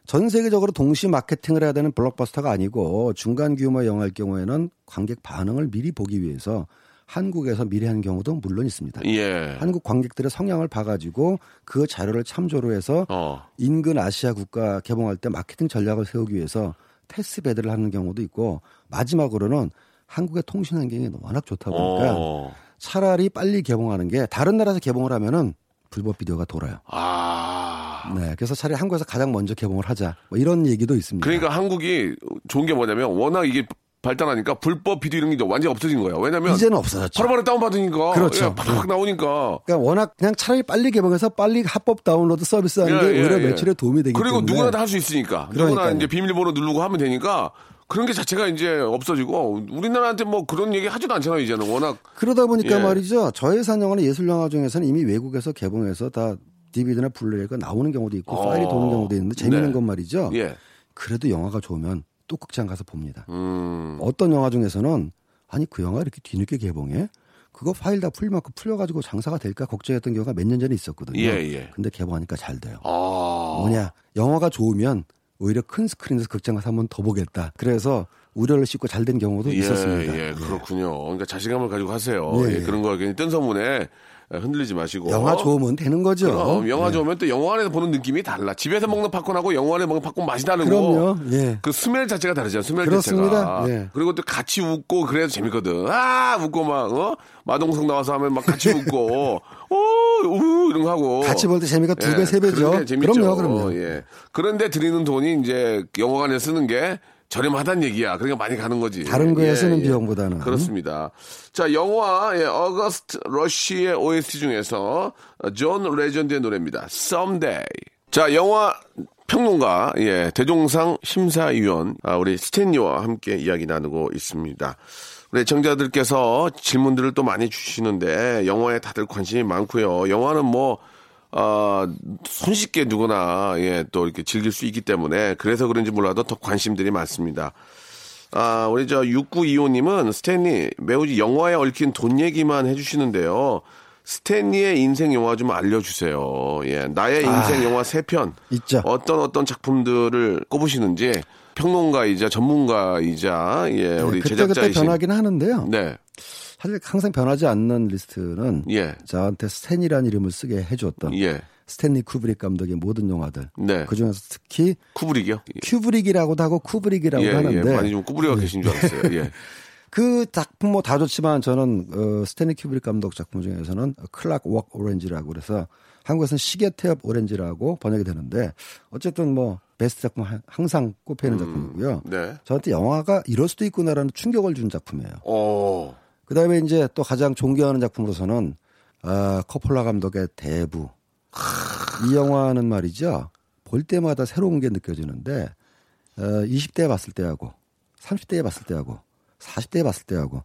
전 세계적으로 동시 마케팅을 해야 되는 블록버스터가 아니고 중간 규모의 영화일 경우에는 관객 반응을 미리 보기 위해서 한국에서 미리 하는 경우도 물론 있습니다. 예. 한국 관객들의 성향을 봐가지고 그 자료를 참조로 해서 어. 인근 아시아 국가 개봉할 때 마케팅 전략을 세우기 위해서 테스트 베드를 하는 경우도 있고 마지막으로는 한국의 통신 환경이 워낙 좋다 보니까 어. 차라리 빨리 개봉하는 게 다른 나라에서 개봉을 하면은 불법 비디오가 돌아요. 아. 네, 그래서 차라리 한국에서 가장 먼저 개봉을 하자. 뭐 이런 얘기도 있습니다. 그러니까 한국이 좋은 게 뭐냐면 워낙 이게 발달하니까 불법 비디오 이런 게 완전히 없어진 거예요. 왜냐면 이제는 없어졌죠. 바로바로 다운받으니까 그렇죠. 예, 팍 나오니까 그러니까 워낙 그냥 차라리 빨리 개봉해서 빨리 합법 다운로드 서비스하는 게 예, 예, 오히려 예. 매출에 도움이 되기 그리고 때문에 누구나 다 할 수 있으니까 누구나 그러니까요. 이제 비밀번호 누르고 하면 되니까 그런 게 자체가 이제 없어지고 우리나라한테 뭐 그런 얘기 하지도 않잖아요 이제는 워낙 그러다 보니까 예. 말이죠. 저예산 영화나 예술 영화 중에서는 이미 외국에서 개봉해서 다 DVD나 블루레이가 나오는 경우도 있고 어. 파일이 도는 경우도 있는데 재미있는 네. 건 말이죠. 예 그래도 영화가 좋으면 또 극장 가서 봅니다. 음. 어떤 영화 중에서는 아니 그 영화 이렇게 뒤늦게 개봉해? 그거 파일 다 풀만큼 풀려가지고 장사가 될까 걱정했던 경우가 몇 년 전에 있었거든요. 예, 예. 근데 개봉하니까 잘 돼요. 아. 뭐냐 영화가 좋으면 오히려 큰 스크린에서 극장 가서 한 번 더 보겠다. 그래서 우려를 싣고 잘 된 경우도 있었습니다. 예, 그렇군요. 그러니까 자신감을 가지고 하세요. 예, 예, 예. 그런 거 괜히 뜬 소문에 흔들리지 마시고. 영화 좋으면 되는 거죠. 그럼 영화 예. 좋으면 또 영화관에서 보는 느낌이 달라. 집에서 먹는 팝콘하고 영화관에 먹는 팝콘 맛이 다르고. 그럼요. 예. 그 스멜 자체가 다르죠. 스멜 그렇습니다. 자체가. 예. 그리고 또 같이 웃고 그래야 재밌거든. 아 웃고 막 어? 마동석 나와서 하면 막 같이 웃고 오우 이런 거 하고. 같이 볼 때 재미가 두 배, 예, 세 배죠. 그럼요, 그럼요. 예. 그런데 들이는 돈이 이제 영화관에 쓰는 게 저렴하다는 얘기야. 그러니까 많이 가는 거지. 다른 거에 예, 쓰는 예. 비용보다는. 그렇습니다. 자, 영화 예, August Rush의 OST 중에서 존 레전드의 노래입니다. Someday. 자, 영화 평론가, 예, 대종상 심사위원, 아, 우리 스탠리와 함께 이야기 나누고 있습니다. 우리 청자들께서 질문들을 또 많이 주시는데, 영화에 다들 관심이 많고요. 영화는 뭐, 어, 손쉽게 누구나, 예, 또 이렇게 즐길 수 있기 때문에, 그래서 그런지 몰라도 더 관심들이 많습니다. 아, 우리 저 6925님은 스탠리 매우 영화에 얽힌 돈 얘기만 해주시는데요. 스탠리의 인생 영화 좀 알려주세요. 예, 나의 인생 영화 세 편. 있죠. 어떤 어떤 작품들을 꼽으시는지 평론가이자 전문가이자 예, 우리 그때 그때 제작자이신. 변하긴 하는데요. 네, 사실 항상 변하지 않는 리스트는 예. 저한테 스탠이라는 이름을 쓰게 해주었던 예. 스탠리 쿠브릭 감독의 모든 영화들. 네. 그 중에서 특히 쿠브릭이요? 큐브릭이라고도 하고 쿠브릭이라고 예, 하는데 예. 많이 좀 구부리고 계신 줄 알았어요. 예. 그 작품 뭐 다 좋지만 저는 어, 스탠리 큐브릭 감독 작품 중에서는 Clockwork Orange라고 그래서 한국에서는 시계 태엽 오렌지라고 번역이 되는데 어쨌든 뭐 베스트 작품 하- 항상 꼽히는 작품이고요. 네. 저한테 영화가 이럴 수도 있구나라는 충격을 준 작품이에요. 어. 그 다음에 이제 또 가장 존경하는 작품으로서는 아, 커폴라 감독의 대부. 이 영화는 말이죠. 볼 때마다 새로운 게 느껴지는데 어, 20대에 봤을 때하고 30대에 봤을 때하고 40대에 봤을 때하고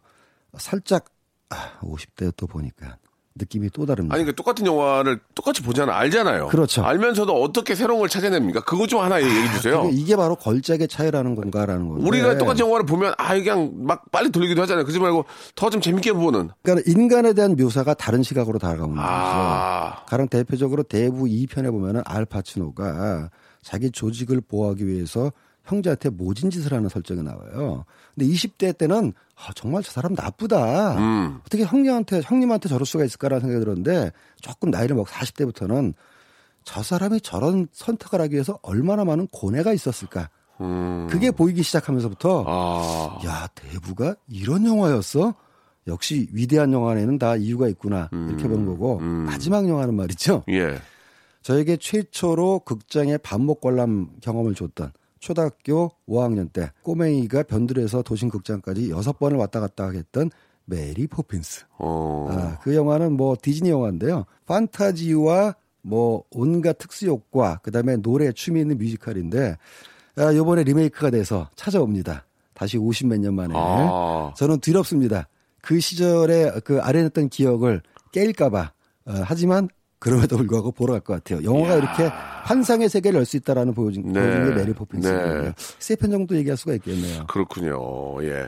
살짝 아, 50대 또 보니까 느낌이 또 다릅니다. 아니, 그 똑같은 영화를 똑같이 보잖아. 알잖아요. 그렇죠. 알면서도 어떻게 새로운 걸 찾아냅니까? 그거 좀 하나 얘기해 주세요. 그게 이게 바로 걸작의 차이라는 건가라는 건데. 우리가 똑같은 영화를 보면 아 그냥 막 빨리 돌리기도 하잖아요. 그러지 말고 더 좀 재밌게 보는. 그러니까 인간에 대한 묘사가 다른 시각으로 다가오는 거죠. 아. 가령 대표적으로 대부 2편에 보면은 알파치노가 자기 조직을 보호하기 위해서 형제한테 모진 짓을 하는 설정이 나와요. 근데 20대 때는 아, 정말 저 사람 나쁘다. 음. 어떻게 형님한테 형님한테 저럴 수가 있을까라는 생각이 들었는데 조금 나이를 먹 40대부터는 저 사람이 저런 선택을 하기 위해서 얼마나 많은 고뇌가 있었을까. 그게 보이기 시작하면서부터 음. 아. 야 대부가 이런 영화였어? 역시 위대한 영화에는 다 이유가 있구나 이렇게 보는 거고 마지막 영화는 말이죠. 예. 저에게 최초로 극장에 반복 관람 경험을 줬던 초등학교 5학년 때 꼬맹이가 변두리에서 도심 극장까지 여섯 번을 왔다 갔다 하게 했던 메리 포핀스. 어. 아, 그 영화는 뭐 디즈니 영화인데요. 판타지와 뭐 온갖 특수 효과, 그 다음에 노래, 춤이 있는 뮤지컬인데 아, 요번에 리메이크가 돼서 찾아옵니다. 다시 50몇 년 만에. 아. 저는 두렵습니다. 그 시절에 그 아련했던 기억을 깰까봐. 어, 하지만 그럼에도 불구하고 보러 갈 것 같아요. 영화가 이렇게 환상의 세계를 열 수 있다라는 보여준, 네. 보여준 게 메리 포핀스거든요. 네. 세편 정도 얘기할 수가 있겠네요. 그렇군요. 예.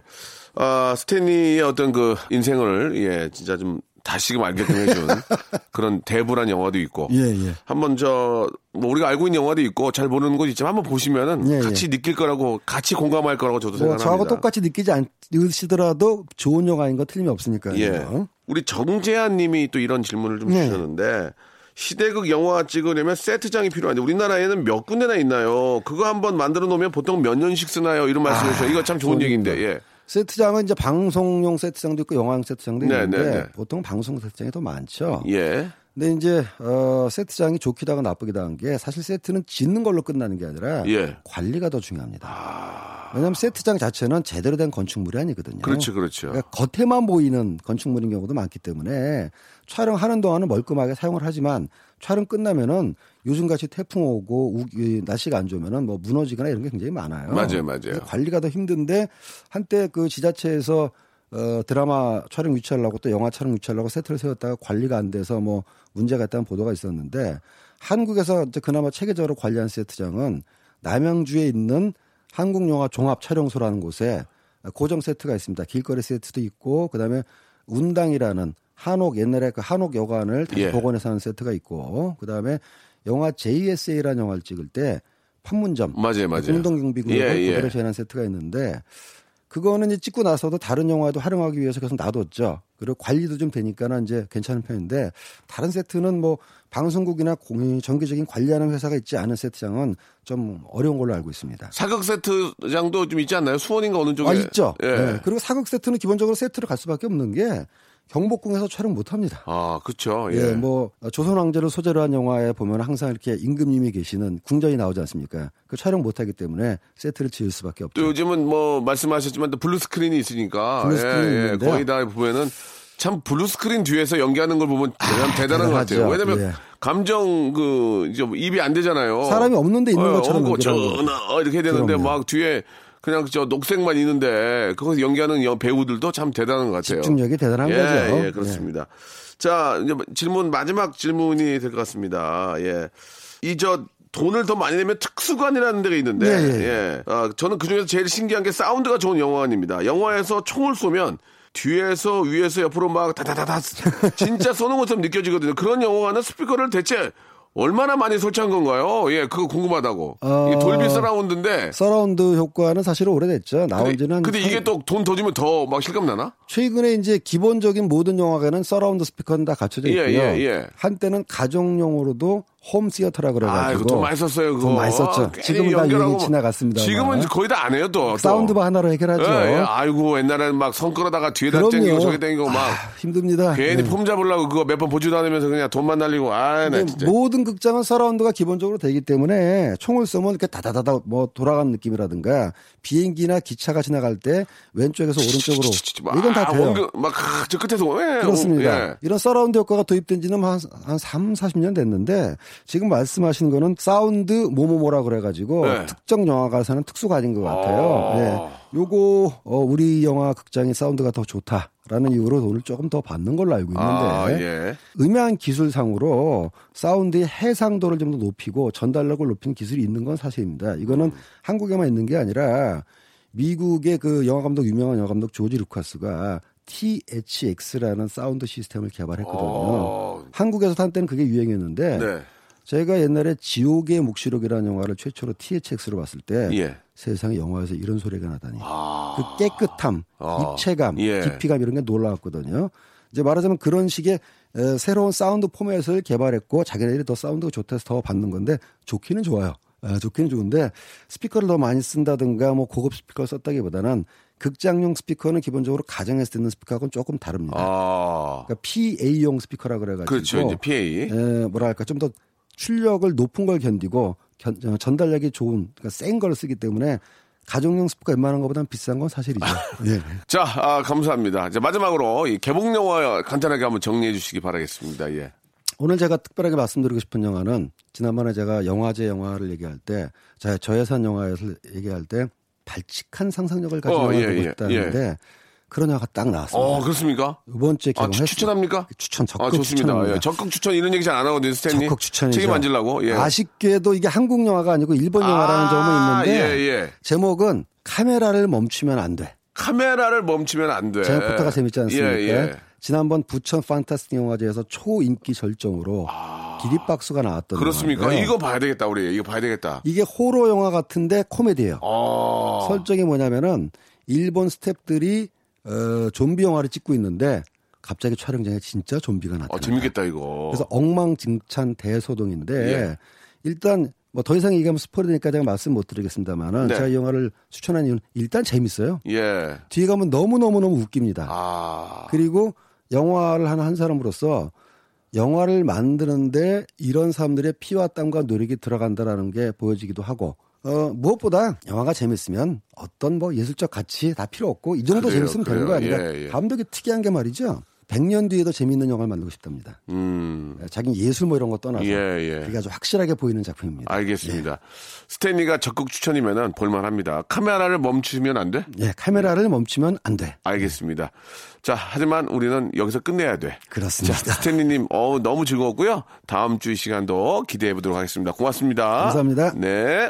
아, 스탠리의 어떤 그 인생을, 예, 진짜 좀 다시금 알게끔 해준 그런 대부란 영화도 있고. 예, 예. 한번 저, 뭐 우리가 알고 있는 영화도 있고 잘 모르는 것 있지만 한번 보시면은 예, 예. 같이 느낄 거라고, 같이 공감할 거라고 저도 뭐 생각합니다. 저하고 똑같이 느끼지 않으시더라도 좋은 영화인 거 틀림이 없으니까요. 예. 우리 정재한 님이 또 이런 질문을 좀 네. 주셨는데, 시대극 영화 찍으려면 세트장이 필요한데 우리나라에는 몇 군데나 있나요? 그거 한번 만들어 놓으면 보통 몇 년씩 쓰나요? 이런 말씀을 주셔요. 이거 참 좋은 좋은 얘기인데. 예. 세트장은 이제 방송용 세트장도 있고 영화용 세트장도 네, 있는데 네, 네. 보통 방송 세트장이 더 많죠. 예. 근데 이제 어 세트장이 좋기도 하고 나쁘기도 한게 사실 세트는 짓는 걸로 끝나는 게 아니라 예. 관리가 더 중요합니다. 왜냐하면 세트장 자체는 제대로 된 건축물이 아니거든요. 그렇죠, 그렇죠. 그러니까 겉에만 보이는 건축물인 경우도 많기 때문에 촬영하는 동안은 멀끔하게 사용을 하지만 촬영 끝나면은 요즘같이 태풍 오고 우, 이 날씨가 안 좋으면은 뭐 무너지거나 이런 게 굉장히 많아요. 맞아요, 맞아요. 관리가 더 힘든데 한때 그 지자체에서 어, 드라마 촬영 유치하려고 또 영화 촬영 유치하려고 세트를 세웠다가 관리가 안 돼서 뭐 문제가 있다는 보도가 있었는데 한국에서 이제 그나마 체계적으로 관리한 세트장은 남양주에 있는 한국영화 종합촬영소라는 곳에 고정 세트가 있습니다. 길거리 세트도 있고 그다음에 운당이라는 한옥 옛날에 그 한옥 여관을 다시 예. 복원해서 하는 세트가 있고 그다음에 영화 JSA라는 영화를 찍을 때 판문점 맞아요, 맞아요. 공동경비구역을 예, 예. 그대로 재현한 세트가 있는데 그거는 이제 찍고 나서도 다른 영화에도 활용하기 위해서 계속 놔뒀죠. 그리고 관리도 좀 되니까는 이제 괜찮은 편인데 다른 세트는 뭐 방송국이나 공- 정기적인 관리하는 회사가 있지 않은 세트장은 좀 어려운 걸로 알고 있습니다. 사극 세트장도 좀 있지 않나요? 수원인가 어느 쪽에? 아 있죠. 예. 네. 그리고 사극 세트는 기본적으로 세트를 갈 수밖에 없는 게 경복궁에서 촬영 못 합니다. 아, 그쵸. 예, 예. 뭐 조선 왕조를 소재로 한 영화에 보면 항상 이렇게 임금님이 계시는 궁전이 나오지 않습니까? 그 촬영 못 하기 때문에 세트를 지을 수밖에 없죠. 또 요즘은 뭐 말씀하셨지만 또 블루 스크린이 있으니까 블루 스크린이 예, 예. 거의 다 보면은 참 블루 스크린 뒤에서 연기하는 걸 보면 대단, 대단한 것. 같아요. 왜냐면 예. 감정 그 이제 뭐 입이 안 되잖아요. 사람이 없는데 있는 것처럼 어, 연기를 하는 전화 이렇게 해야 되는데 그럼요. 막 뒤에 그냥 저 녹색만 있는데 거기서 연기하는 여- 배우들도 참 대단한 것 같아요. 집중력이 대단한 예, 거죠. 예, 그렇습니다. 자, 이제 질문 마지막 질문이 될 것 같습니다. 예. 이 저 돈을 더 많이 내면 특수관이라는 데가 있는데, 예, 예, 예. 아, 저는 그 중에서 제일 신기한 게 사운드가 좋은 영화관입니다. 영화에서 총을 쏘면 뒤에서 위에서 옆으로 막 다다다다 진짜 쏘는 것처럼 느껴지거든요. 그런 영화관은 스피커를 대체 얼마나 많이 설치한 건가요? 예, 그거 궁금하다고. 어, 이게 돌비 서라운드인데. 서라운드 효과는 사실 오래됐죠. 나온 지는 한 근데 이게 상- 또 돈 더 주면 더 막 실감 나나? 최근에 이제 기본적인 모든 영화관은 서라운드 스피커는 다 갖춰져 예, 있고요. 예, 예. 한때는 가정용으로도 홈 시어터라 그래가지고 아, 돈 많이 썼어요, 그거. 돈 많이 썼죠. 지금은 다 유행이 지나갔습니다. 지금은 거의 다 안 해요, 또. 또. 사운드바 하나로 해결하죠. 예, 예. 아이고, 옛날에는 막 선 끌어다가 뒤에다 땡기고 저기 땡기고 막. 아, 힘듭니다. 괜히 네. 폼 잡으려고 그거 몇 번 보지도 않으면서 그냥 돈만 날리고, 아, 나 근데 진짜. 모든 극장은 서라운드가 기본적으로 되기 때문에 총을 쏘면 이렇게 다다다다 뭐 돌아가는 느낌이라든가 비행기나 기차가 지나갈 때 왼쪽에서 오른쪽으로 이건 다 아, 돼요. 원그, 막, 아, 저 끝에서, 왜? 그렇습니다. 예. 이런 서라운드 효과가 도입된 지는 한, 한 3, 40년 됐는데 지금 말씀하신 거는 사운드 모모모라 그래가지고 네. 특정 영화관에서는 특수가 아닌 것 같아요. 아. 네. 요거 어, 우리 영화 극장의 사운드가 더 좋다 라는 이유로 돈을 조금 더 받는 걸로 알고 있는데 아, 예. 음향 기술상으로 사운드의 해상도를 좀 더 높이고 전달력을 높이는 기술이 있는 건 사실입니다. 이거는 음. 한국에만 있는 게 아니라 미국의 그 영화 감독 유명한 영화 감독 조지 루카스가 THX라는 사운드 시스템을 개발했거든요. 어. 한국에서 한 때는 그게 유행이었는데 네. 제가 옛날에 지옥의 묵시록이라는 영화를 최초로 THX로 봤을 때 예. 세상에 영화에서 이런 소리가 나다니 아. 그 깨끗함, 아. 입체감, 예. 깊이감 이런 게 놀라웠거든요. 이제 말하자면 그런 식의 에, 새로운 사운드 포맷을 개발했고 자기네들이 더 사운드가 좋다해서 더 받는 건데 좋기는 좋아요. 에, 좋기는 좋은데 스피커를 더 많이 쓴다든가 뭐 고급 스피커를 썼다기보다는 극장용 스피커는 기본적으로 가정에서 듣는 스피커하고는 조금 다릅니다. 아. 그러니까 PA용 스피커라 그래가지고 그렇죠. 이제 PA. 에, 뭐랄까 좀 더 출력을 높은 걸 견디고 견- 어, 전달력이 좋은 그러니까 센 걸 쓰기 때문에 가정용 스피커 웬만한 것보다는 비싼 건 사실이죠. 예. 자, 아, 감사합니다. 자, 마지막으로 이 개봉 영화 간단하게 한번 정리해 주시기 바라겠습니다. 예. 오늘 제가 특별하게 말씀드리고 싶은 영화는 지난번에 제가 영화제 영화를 얘기할 때, 자, 저예산 영화에서 얘기할 때 발칙한 상상력을 가진 어, 영화를 예, 보고 예, 싶다는데 그런 영화가 딱 나왔습니다. 어, 그렇습니까? 이번 주에 아, 추-. 추천합니까? 추천 적극 아, 좋습니다. 예, 적극 추천 이런 얘기 잘 안 하거든요, 스탠리. 적극 추천이죠. 책임 안 질라고. 예. 아쉽게도 이게 한국 영화가 아니고 일본 영화라는 아, 점은 있는데 예, 예. 제목은 카메라를 멈추면 안 돼. 카메라를 멈추면 안 돼. 제목부터가 재밌지 않습니까? 예, 예. 지난번 부천 판타스틱 영화제에서 초인기 절정으로 기립박수가 나왔던 아. 그렇습니까? 영화인데요. 이거 봐야 되겠다, 우리. 이거 봐야 되겠다. 이게 호러 영화 같은데 코미디예요. 어. 설정이 뭐냐면은 일본 스탭들이 어, 좀비 영화를 찍고 있는데 갑자기 촬영장에 진짜 좀비가 나타나. 어, 재밌겠다, 이거. 그래서 엉망진창 대소동인데 예. 일단 뭐 더 이상 얘기하면 스포일되니까 제가 말씀 못 드리겠습니다만은 네. 제가 이 영화를 추천한 이유는 일단 재밌어요. 예. 뒤에 가면 너무 너무 너무 웃깁니다. 아. 그리고 영화를 하는 한 사람으로서 영화를 만드는데 이런 사람들의 피와 땀과 노력이 들어간다라는 게 보여지기도 하고 어, 무엇보다 영화가 재밌으면 어떤 뭐 예술적 가치 다 필요 없고 이 정도 그래요, 재밌으면 되는 그래요. 거 아니라 예, 예. 감독이 특이한 게 말이죠. 100년 뒤에도 재밌는 영화를 만들고 싶답니다. 음. 자기 예술 뭐 이런 거 떠나서 예, 예. 그게 아주 확실하게 보이는 작품입니다. 알겠습니다. 스탠리가 적극 추천이면은 볼만합니다. 카메라를 멈추면 안 돼? 예, 카메라를 멈추면 안 돼. 알겠습니다. 자, 하지만 우리는 여기서 끝내야 돼. 그렇습니다. 자, 스탠리님, 어 너무 즐거웠고요. 다음 주 이 시간도 기대해 보도록 하겠습니다. 고맙습니다. 감사합니다. 네.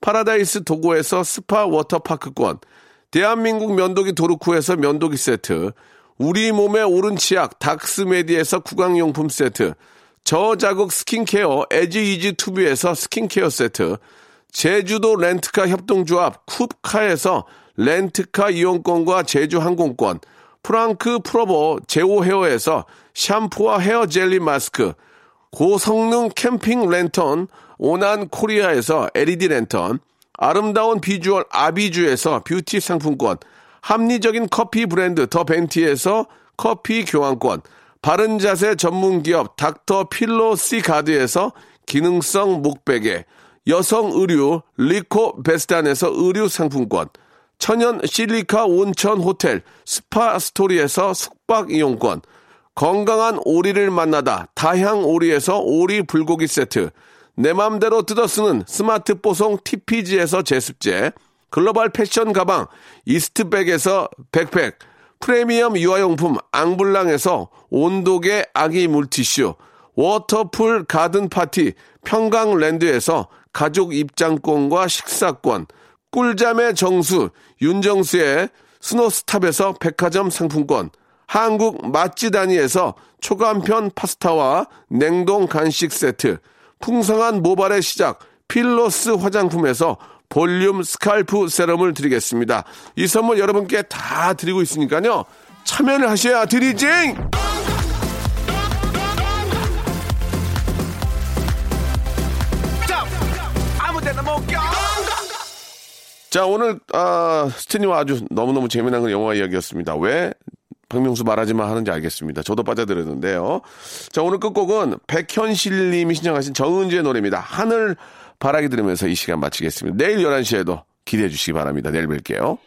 파라다이스 도고에서 스파 워터파크권. 대한민국 면도기 도루코에서 면도기 세트. 우리 몸의 오른 치약 닥스메디에서 구강용품 세트. 저자극 스킨케어 에지이지 투비에서 스킨케어 세트. 제주도 렌트카 협동조합 쿱카에서 렌트카 이용권과 제주 항공권. 프랑크 프로보 제오 헤어에서 샴푸와 헤어 젤리 마스크. 고성능 캠핑 랜턴 오난 코리아에서 LED 랜턴 아름다운 비주얼 아비주에서 뷰티 상품권 합리적인 커피 브랜드 더 벤티에서 커피 교환권 바른 자세 전문 기업 닥터 필로 시 가드에서 기능성 목베개 여성 의류 리코 베스탄에서 의류 상품권 천연 실리카 온천 호텔 스파 스토리에서 숙박 이용권 건강한 오리를 만나다 다향 오리에서 오리 불고기 세트. 내 맘대로 뜯어 쓰는 스마트 뽀송 TPG에서 제습제, 글로벌 패션 가방 이스트백에서 백팩, 프리미엄 유아용품 앙블랑에서 온도계 아기 물티슈, 워터풀 가든 파티 평강랜드에서 가족 입장권과 식사권, 꿀잠의 정수 윤정수의 스노스탑에서 백화점 상품권, 한국 맛지다니에서 초간편 파스타와 냉동 간식 세트, 풍성한 모발의 시작 필로스 화장품에서 볼륨 scalp 세럼을 드리겠습니다. 이 선물 여러분께 다 드리고 있으니까요. 참여를 하셔야 드리징! 자, 오늘, 아, 스탠리와 아주 너무너무 재미난 영화 이야기였습니다. 왜 박명수 말하지 마 하는지 알겠습니다. 저도 빠져들었는데요. 자, 오늘 끝곡은 백현실 님이 신청하신 정은지의 노래입니다. 하늘 바라기 들으면서 이 시간 마치겠습니다. 내일 11시에도 기대해 주시기 바랍니다. 내일 뵐게요.